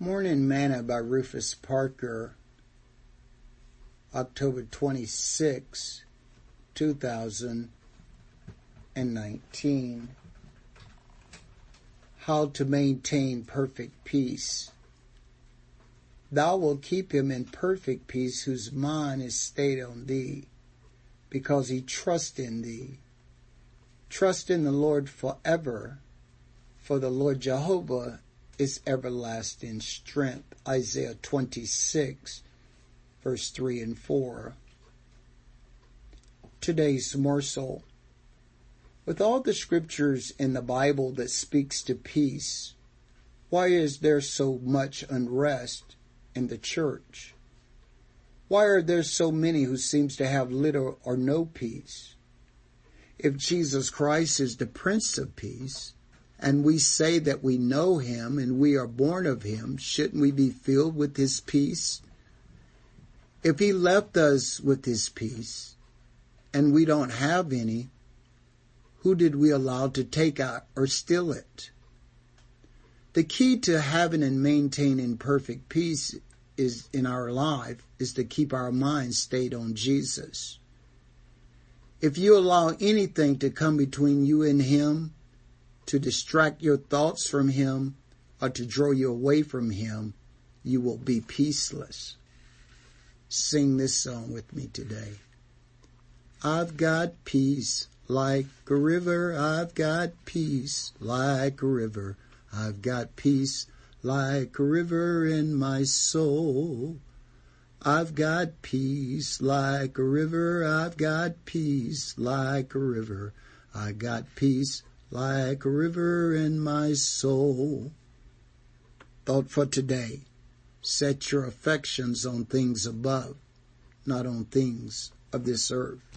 Morning Manna by Rufus Parker, October 26, 2019. How to maintain perfect peace. Thou wilt keep him in perfect peace whose mind is stayed on thee, because he trusts in thee. Trust in the Lord forever, for the Lord Jehovah is everlasting strength. Isaiah 26 verse 3 and 4. Today's morsel. With all the scriptures in the Bible that speaks to peace, why is there so much unrest in the church? Why are there so many who seems to have little or no peace? If Jesus Christ is the Prince of Peace, and we say that we know him and we are born of him, shouldn't we be filled with his peace? If he left us with his peace and we don't have any, who did we allow to take out or steal it? The key to having and maintaining perfect peace is in our life is to keep our minds stayed on Jesus. If you allow anything to come between you and him, to distract your thoughts from Him or to draw you away from Him, you will be peaceless. Sing this song with me today. I've got peace like a river. I've got peace like a river. I've got peace like a river in my soul. I've got peace like a river. I've got peace like a river. I got peace like a river in my soul. Thought for today. Set your affections on things above, not on things of this earth.